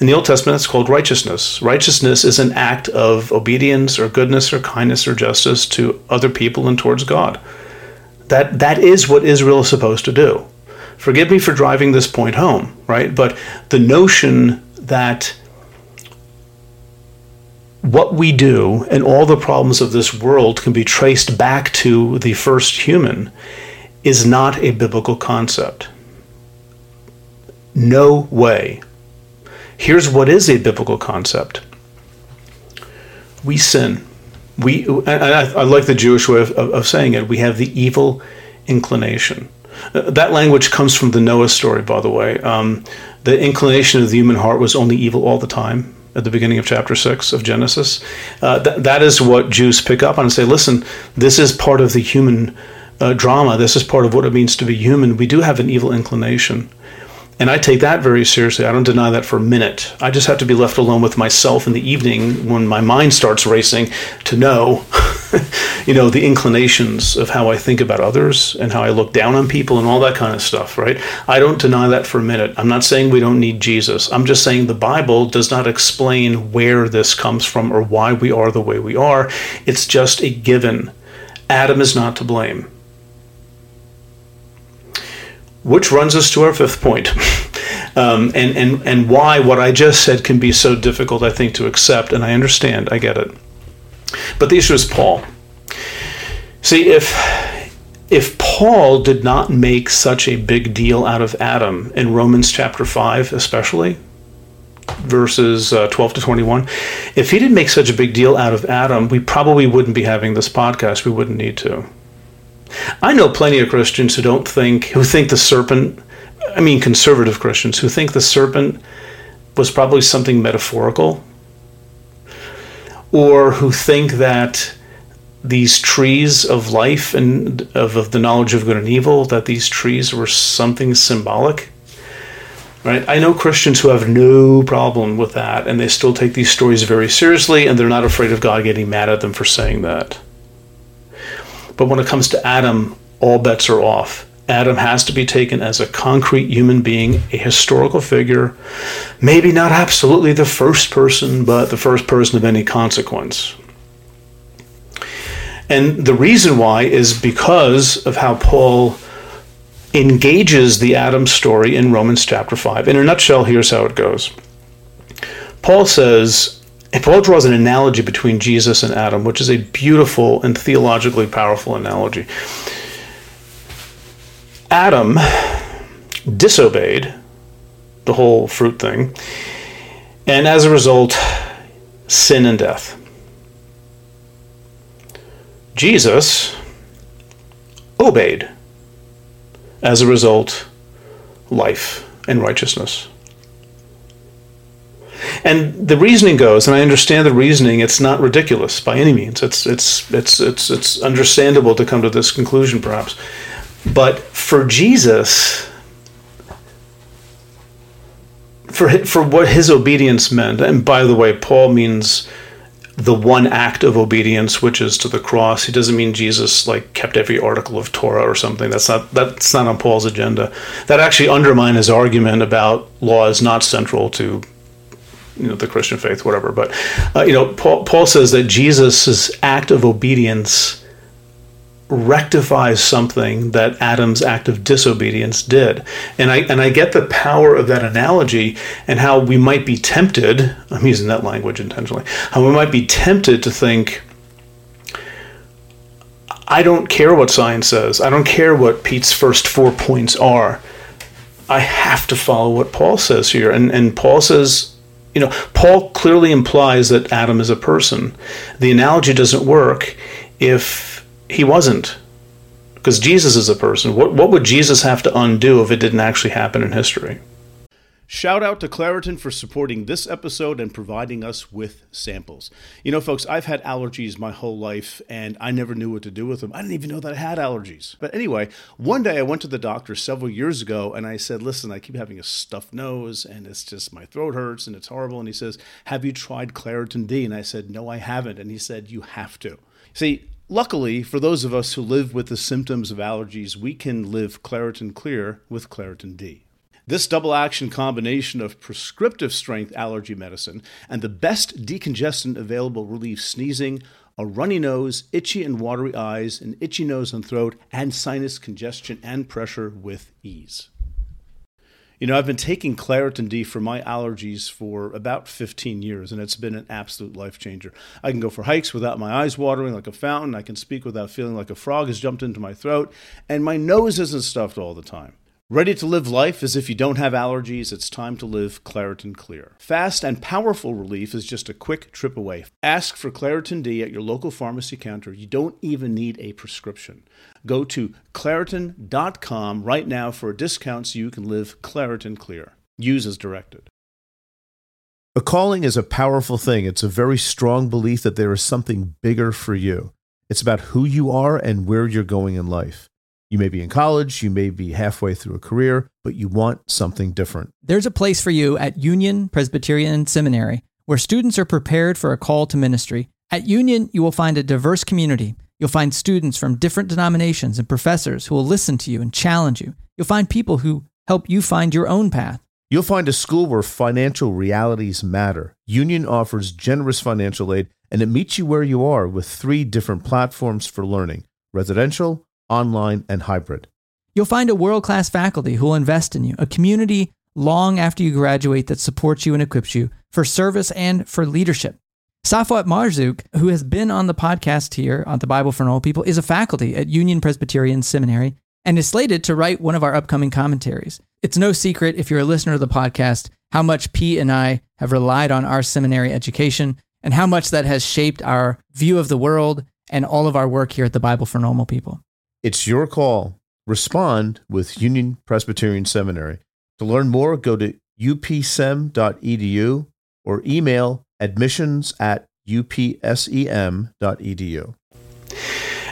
In the Old Testament, it's called righteousness. Righteousness is an act of obedience or goodness or kindness or justice to other people and towards God. That, that is what Israel is supposed to do. Forgive me for driving this point home, right? But the notion that what we do and all the problems of this world can be traced back to the first human is not a biblical concept. No way. Here's what is a biblical concept we sin. We, I, I like the Jewish way of, of saying it. We have the evil inclination. Uh, that language comes from the Noah story, by the way. Um, the inclination of the human heart was only evil all the time at the beginning of chapter 6 of Genesis. Uh, th- that is what Jews pick up on and say, listen, this is part of the human uh, drama. This is part of what it means to be human. We do have an evil inclination. And I take that very seriously. I don't deny that for a minute. I just have to be left alone with myself in the evening when my mind starts racing to know, *laughs* you know, the inclinations of how I think about others and how I look down on people and all that kind of stuff, right? I don't deny that for a minute. I'm not saying we don't need Jesus. I'm just saying the Bible does not explain where this comes from or why we are the way we are. It's just a given. Adam is not to blame. Which runs us to our fifth point. *laughs* um, and, and, and why what I just said can be so difficult, I think, to accept. And I understand, I get it. But the issue is Paul. See, if, if Paul did not make such a big deal out of Adam in Romans chapter 5, especially, verses uh, 12 to 21, if he didn't make such a big deal out of Adam, we probably wouldn't be having this podcast. We wouldn't need to. I know plenty of Christians who don't think, who think the serpent, I mean conservative Christians, who think the serpent was probably something metaphorical, or who think that these trees of life and of, of the knowledge of good and evil, that these trees were something symbolic. Right? I know Christians who have no problem with that, and they still take these stories very seriously, and they're not afraid of God getting mad at them for saying that. But when it comes to Adam, all bets are off. Adam has to be taken as a concrete human being, a historical figure, maybe not absolutely the first person, but the first person of any consequence. And the reason why is because of how Paul engages the Adam story in Romans chapter 5. In a nutshell, here's how it goes Paul says, and Paul draws an analogy between Jesus and Adam, which is a beautiful and theologically powerful analogy. Adam disobeyed the whole fruit thing, and as a result, sin and death. Jesus obeyed as a result, life and righteousness. And the reasoning goes, and I understand the reasoning. It's not ridiculous by any means. It's it's it's it's it's understandable to come to this conclusion, perhaps. But for Jesus, for for what his obedience meant, and by the way, Paul means the one act of obedience, which is to the cross. He doesn't mean Jesus like kept every article of Torah or something. That's not that's not on Paul's agenda. That actually undermines his argument about law is not central to you know the Christian faith, whatever. But uh, you know, Paul, Paul says that Jesus' act of obedience rectifies something that Adam's act of disobedience did. And I and I get the power of that analogy and how we might be tempted, I'm using that language intentionally, how we might be tempted to think I don't care what science says. I don't care what Pete's first four points are. I have to follow what Paul says here. And and Paul says you know, Paul clearly implies that Adam is a person. The analogy doesn't work if he wasn't. Because Jesus is a person. What, what would Jesus have to undo if it didn't actually happen in history? Shout out to Claritin for supporting this episode and providing us with samples. You know, folks, I've had allergies my whole life and I never knew what to do with them. I didn't even know that I had allergies. But anyway, one day I went to the doctor several years ago and I said, Listen, I keep having a stuffed nose and it's just my throat hurts and it's horrible. And he says, Have you tried Claritin D? And I said, No, I haven't. And he said, You have to. See, Luckily, for those of us who live with the symptoms of allergies, we can live Claritin Clear with Claritin D. This double action combination of prescriptive strength allergy medicine and the best decongestant available relieves sneezing, a runny nose, itchy and watery eyes, an itchy nose and throat, and sinus congestion and pressure with ease. You know, I've been taking Claritin D for my allergies for about 15 years, and it's been an absolute life changer. I can go for hikes without my eyes watering like a fountain. I can speak without feeling like a frog has jumped into my throat, and my nose isn't stuffed all the time. Ready to live life as if you don't have allergies? It's time to live Claritin Clear. Fast and powerful relief is just a quick trip away. Ask for Claritin D at your local pharmacy counter. You don't even need a prescription. Go to Claritin.com right now for a discount so you can live Claritin Clear. Use as directed. A calling is a powerful thing. It's a very strong belief that there is something bigger for you. It's about who you are and where you're going in life. You may be in college, you may be halfway through a career, but you want something different. There's a place for you at Union Presbyterian Seminary where students are prepared for a call to ministry. At Union, you will find a diverse community. You'll find students from different denominations and professors who will listen to you and challenge you. You'll find people who help you find your own path. You'll find a school where financial realities matter. Union offers generous financial aid and it meets you where you are with three different platforms for learning residential, online, and hybrid. You'll find a world class faculty who will invest in you, a community long after you graduate that supports you and equips you for service and for leadership. Safwat Marzouk, who has been on the podcast here on the Bible for Normal People, is a faculty at Union Presbyterian Seminary and is slated to write one of our upcoming commentaries. It's no secret, if you're a listener to the podcast, how much Pete and I have relied on our seminary education and how much that has shaped our view of the world and all of our work here at the Bible for Normal People. It's your call. Respond with Union Presbyterian Seminary. To learn more, go to upsem.edu or email admissions at upsem.edu.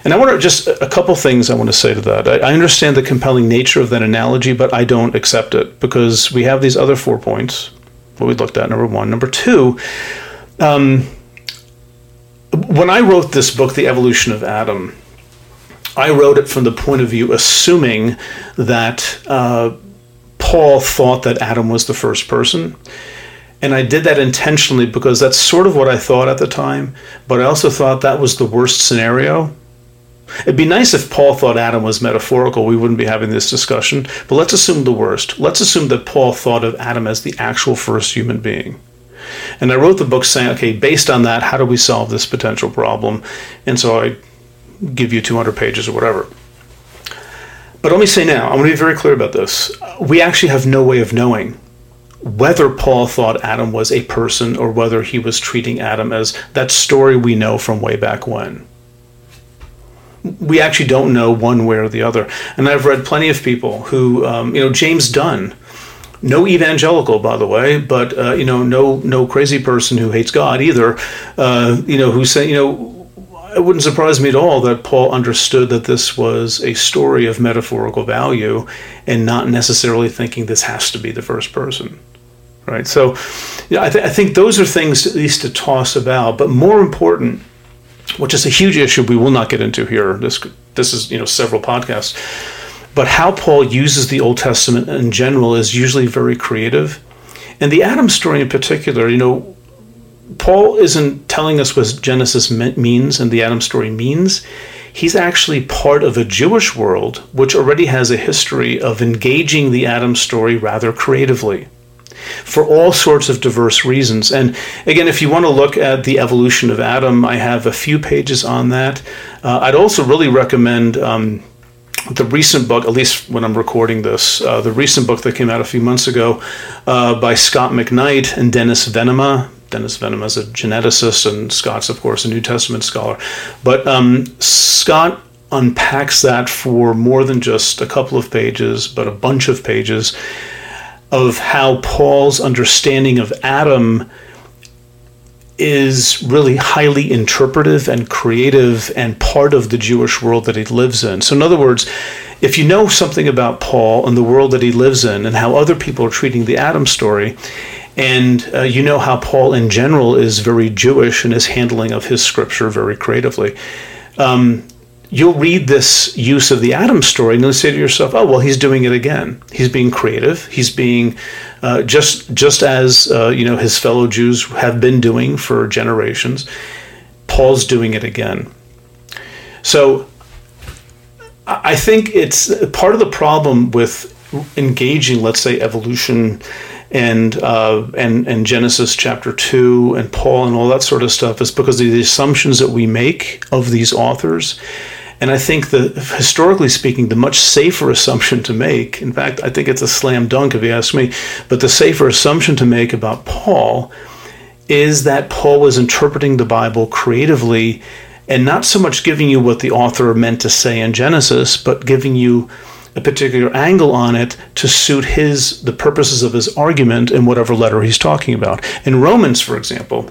And I want to just a couple things I want to say to that. I, I, understand the compelling nature of that analogy, but I don't accept it because we have these other four points. What we looked at, number one. Number two, um, when I wrote this book, The Evolution of Adam, I wrote it from the point of view assuming that uh, Paul thought that Adam was the first person. And I did that intentionally because that's sort of what I thought at the time, but I also thought that was the worst scenario. It'd be nice if Paul thought Adam was metaphorical. We wouldn't be having this discussion. But let's assume the worst. Let's assume that Paul thought of Adam as the actual first human being. And I wrote the book saying, okay, based on that, how do we solve this potential problem? And so I give you 200 pages or whatever. But let me say now, I want to be very clear about this. We actually have no way of knowing whether Paul thought Adam was a person or whether he was treating Adam as that story we know from way back when. we actually don't know one way or the other. And I've read plenty of people who, um, you know, James Dunn, no evangelical, by the way, but uh, you know, no no crazy person who hates God either. Uh, you know, who say, you know, it wouldn't surprise me at all that Paul understood that this was a story of metaphorical value, and not necessarily thinking this has to be the first person. Right. So, yeah, I, th- I think those are things at least to toss about. But more important which is a huge issue we will not get into here. This this is you know several podcasts, but how Paul uses the Old Testament in general is usually very creative, and the Adam story in particular. You know, Paul isn't telling us what Genesis means and the Adam story means. He's actually part of a Jewish world which already has a history of engaging the Adam story rather creatively for all sorts of diverse reasons. And again, if you want to look at the evolution of Adam, I have a few pages on that. Uh, I'd also really recommend. Um, the recent book, at least when I'm recording this, uh, the recent book that came out a few months ago uh, by Scot McKnight and Dennis Venema. Dennis Venema as a geneticist, and Scot's, of course, a New Testament scholar. But um, Scot unpacks that for more than just a couple of pages, but a bunch of pages of how Paul's understanding of Adam is really highly interpretive and creative and part of the Jewish world that he lives in. So, in other words, if you know something about Paul and the world that he lives in and how other people are treating the Adam story, and uh, you know how Paul in general is very Jewish in his handling of his scripture very creatively, um, you'll read this use of the Adam story and you'll say to yourself, "Oh, well, he's doing it again. He's being creative. He's being uh, just just as uh, you know his fellow Jews have been doing for generations. Paul's doing it again." So, I think it's part of the problem with engaging, let's say, evolution and uh, and and Genesis chapter two and Paul and all that sort of stuff is because of the assumptions that we make of these authors. And I think that historically speaking, the much safer assumption to make, in fact, I think it's a slam dunk if you ask me, but the safer assumption to make about Paul is that Paul was interpreting the Bible creatively and not so much giving you what the author meant to say in Genesis, but giving you a particular angle on it to suit his the purposes of his argument in whatever letter he's talking about. In Romans, for example,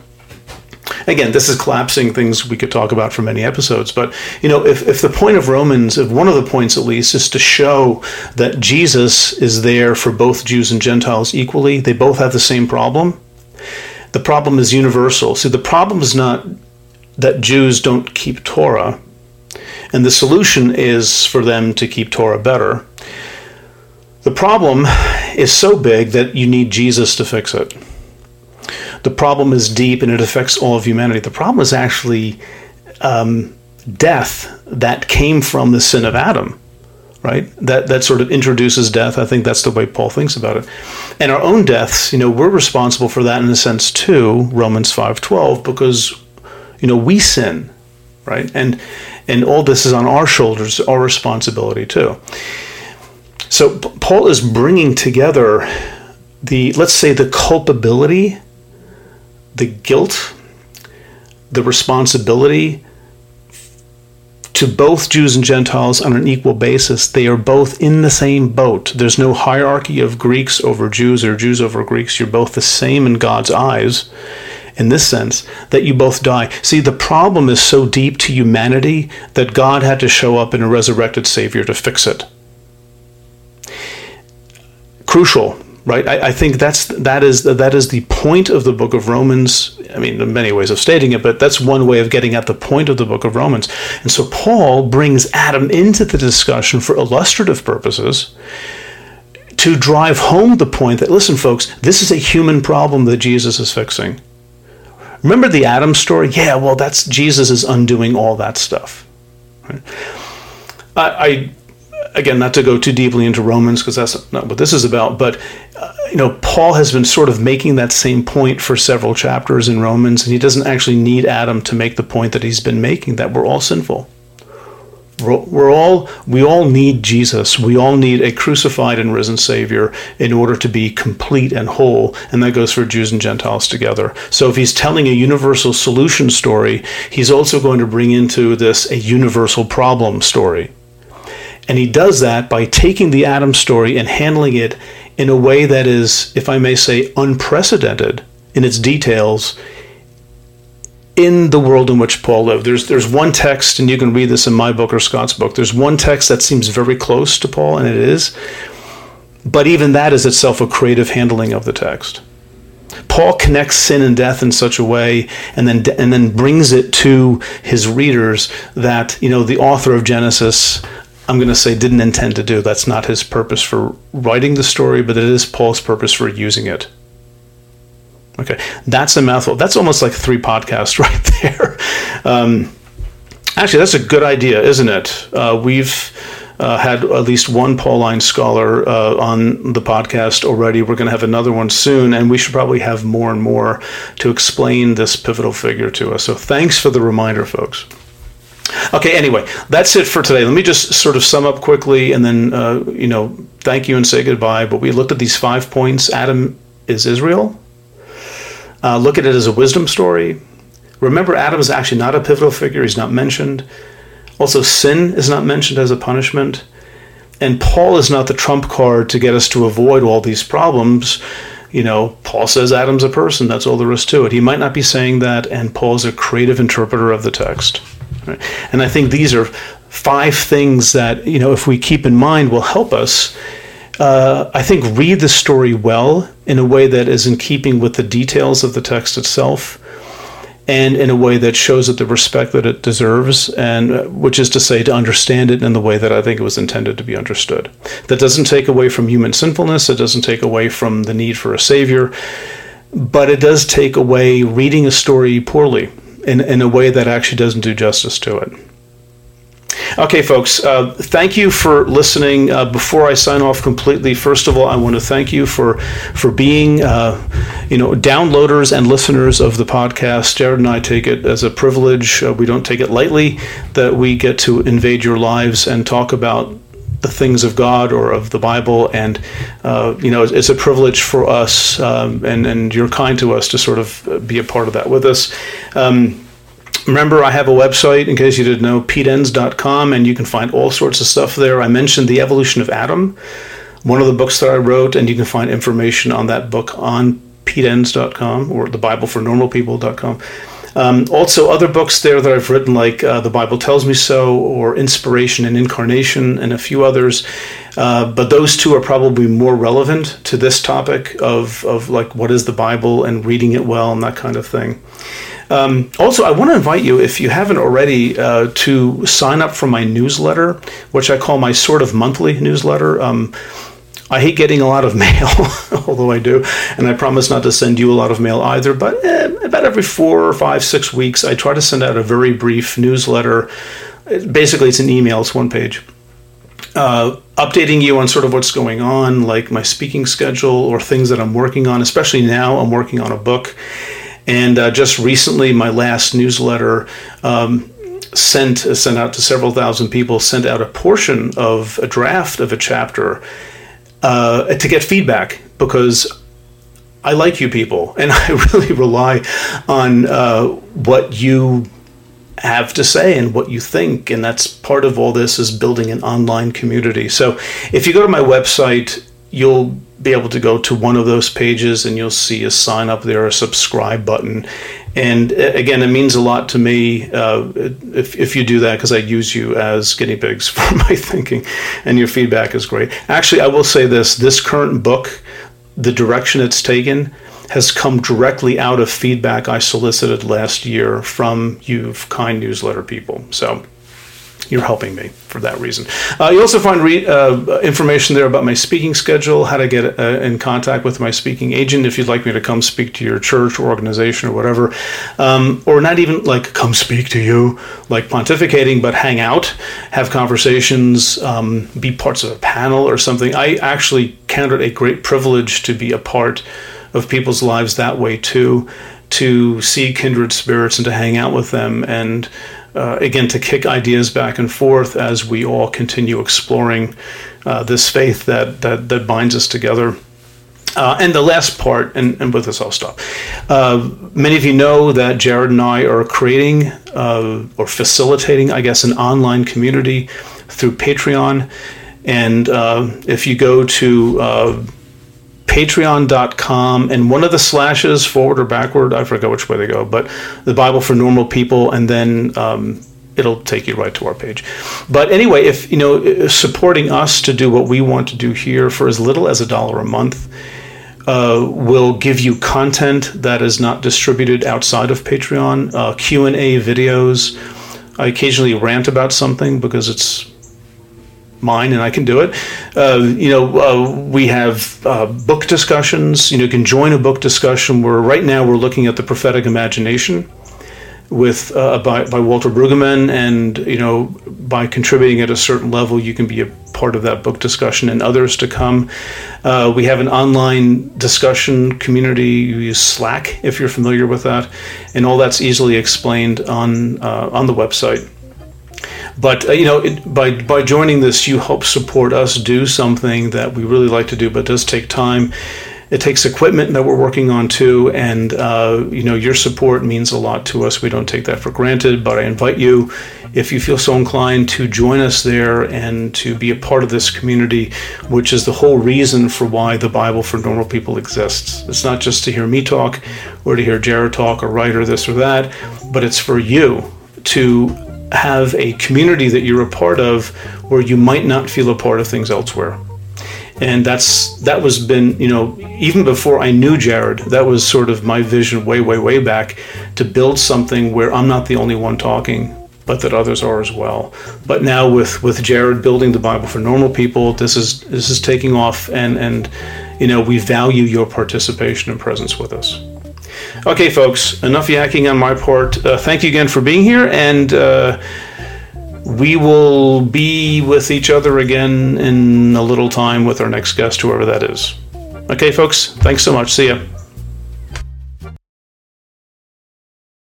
again, this is collapsing things we could talk about for many episodes, but you know, if, if the point of Romans, if one of the points at least, is to show that Jesus is there for both Jews and Gentiles equally, they both have the same problem. The problem is universal. See, the problem is not that Jews don't keep Torah, and the solution is for them to keep Torah better. The problem is so big that you need Jesus to fix it the problem is deep and it affects all of humanity. The problem is actually um, death that came from the sin of Adam, right? That that sort of introduces death. I think that's the way Paul thinks about it. And our own deaths, you know, we're responsible for that in a sense too. Romans five twelve, because you know we sin, right? And and all this is on our shoulders, our responsibility too. So Paul is bringing together the let's say the culpability the guilt, the responsibility to both Jews and Gentiles on an equal basis. They are both in the same boat. There's no hierarchy of Greeks over Jews or Jews over Greeks. You're both the same in God's eyes in this sense that you both die. See, the problem is so deep to humanity that God had to show up in a resurrected Savior to fix it. Crucial right? I, I, think that's that is that is the point of the book of Romans. I mean, many ways of stating it, but that's one way of getting at the point of the book of Romans. And so Paul brings Adam into the discussion for illustrative purposes to drive home the point that listen, folks, this is a human problem that Jesus is fixing. Remember the Adam story? Yeah, well, that's Jesus is undoing all that stuff. Right? I, I again, not to go too deeply into Romans because that's not what this is about, but uh, you know, Paul has been sort of making that same point for several chapters in Romans, and he doesn't actually need Adam to make the point that he's been making that we're all sinful. We're, all we all need Jesus. We all need a crucified and risen Savior in order to be complete and whole, and that goes for Jews and Gentiles together. So if he's telling a universal solution story, he's also going to bring into this a universal problem story. And he does that by taking the Adam story and handling it in a way that is, if I may say, unprecedented in its details in the world in which Paul lived. There's there's one text, and you can read this in my book or Scot's book. There's one text that seems very close to Paul, and it is. But even that is itself a creative handling of the text. Paul connects sin and death in such a way, and then and then brings it to his readers that you know the author of Genesis. I'm going to say didn't intend to do. That's not his purpose for writing the story, but it is Paul's purpose for using it. Okay, that's a mouthful. That's almost like three podcasts *laughs* right there. Um, actually, that's a good idea, isn't it? Uh, we've uh, had at least one Pauline scholar uh, on the podcast already. We're going to have another one soon, and we should probably have more and more to explain this pivotal figure to us. So, thanks for the reminder, folks. Okay, anyway, that's it for today. Let me just sort of sum up quickly and then, uh, you know, thank you and say goodbye. But we looked at these five points. Adam is Israel. Uh, look at it as a wisdom story. Remember, Adam is actually not a pivotal figure, he's not mentioned. Also, sin is not mentioned as a punishment. And Paul is not the trump card to get us to avoid all these problems. You know, Paul says Adam's a person, that's all there is to it. He might not be saying that, and Paul's a creative interpreter of the text. Right? And I think these are five things that, you know, if we keep in mind, will help us uh, I think, read the story well in a way that is in keeping with the details of the text itself and in a way that shows it the respect that it deserves, and uh, which is to say, to understand it in the way that I think it was intended to be understood. That doesn't take away from human sinfulness, it doesn't take away from the need for a savior, but it does take away reading a story poorly in, in a way that actually doesn't do justice to it. Okay, folks, uh, thank you for listening. Uh, before I sign off completely, first of all, I want to thank you for for being, uh, you know, downloaders and listeners of the podcast. Jared and I take it as a privilege. Uh, we don't take it lightly that we get to invade your lives and talk about the things of God or of the Bible, and uh, you know, it's a privilege for us, um, and and you're kind to us to sort of be a part of that with us. Um, Remember, I have a website, in case you didn't know, peteenns.com, and you can find all sorts of stuff there. I mentioned The Evolution of Adam, one of the books that I wrote, and you can find information on that book on peteenns.com or the Bible for Normal People.com. Um, also, other books there that I've written, like uh, The Bible Tells Me So, or Inspiration and Incarnation, and a few others. Uh, but those two are probably more relevant to this topic of, of like what is the Bible and reading it well and that kind of thing. Um, also, I want to invite you, if you haven't already, uh, to sign up for my newsletter, which I call my sort of monthly newsletter. Um, I hate getting a lot of *laughs* mail, although I do, and I promise not to send you a lot of mail either. But eh, about every four or five, six weeks, I try to send out a very brief newsletter. Basically, it's an email, it's one page. Uh, updating you on sort of what's going on, like my speaking schedule or things that I'm working on. Especially now, I'm working on a book, and uh, just recently, my last newsletter um, sent sent out to several thousand people. Sent out a portion of a draft of a chapter uh, to get feedback because I like you people, *laughs* and I really rely on uh, what you have to say and what you think. And that's part of all this is building an online community. So if you go to my website, you'll be able to go to one of those pages and you'll see a sign up there, a subscribe button. And uh, again, it means a lot to me uh, if, if you do that because I use you as guinea pigs *laughs* for my thinking, and your feedback is great. Actually, I will say this this current book, the direction it's taken, has come directly out of feedback I solicited last year from you kind newsletter people. So you're helping me for that reason. Uh, you also find re- uh, information there about my speaking schedule, how to get uh, in contact with my speaking agent if you'd like me to come speak to your church or organization or whatever, um, or not even like come speak to you, like pontificating, but hang out, have conversations, um, be parts of a panel or something. I actually count it a great privilege to be a part of people's lives that way too, to see kindred spirits and to hang out with them and uh, again, to kick ideas back and forth as we all continue exploring uh, this faith that, that, that binds us together. Uh, and the last part, and, and with this I'll stop. Uh, many of you know that Jared and I are creating uh, or facilitating, I guess, an online community through Patreon. And uh, if you go to patreon.com and one of the slashes forward or backward, I forget which way they go, but the Bible for Normal People, and then um, it'll take you right to our page. But anyway, if you know, supporting us to do what we want to do here for as little as a dollar a month uh, will give you content that is not distributed outside of Patreon. Uh, Q and A videos. I occasionally rant about something because it's mine and I can do it. Uh, you know, uh, we have uh, book discussions. You know, you can join a book discussion where right now we're looking at the prophetic imagination with uh, by, by Walter Brueggemann, and you know by contributing at a certain level, you can be a part of that book discussion and others to come. Uh, we have an online discussion community. You use Slack if you're familiar with that, and all that's easily explained on uh, on the website. But uh, you know, it, by by joining this, you help support us do something that we really like to do, but does take time it takes equipment that we're working on too, and uh, you know your support means a lot to us. We don't take that for granted, but I invite you, if you feel so inclined, to join us there and to be a part of this community, which is the whole reason for why the Bible for Normal People exists. It's not just to hear me talk, or to hear Jared talk, or write, or this or that, but it's for you to have a community that you're a part of where you might not feel a part of things elsewhere. And that's that was been you know even before I knew Jared that was sort of my vision way way way back to build something where I'm not the only one talking but that others are as well. But now with with Jared building the Bible for normal people this is this is taking off and and you know we value your participation and presence with us okay folks enough yakking on my part uh, thank you again for being here and uh, we will be with each other again in a little time with our next guest, whoever that is. Okay, folks, thanks so much. See ya.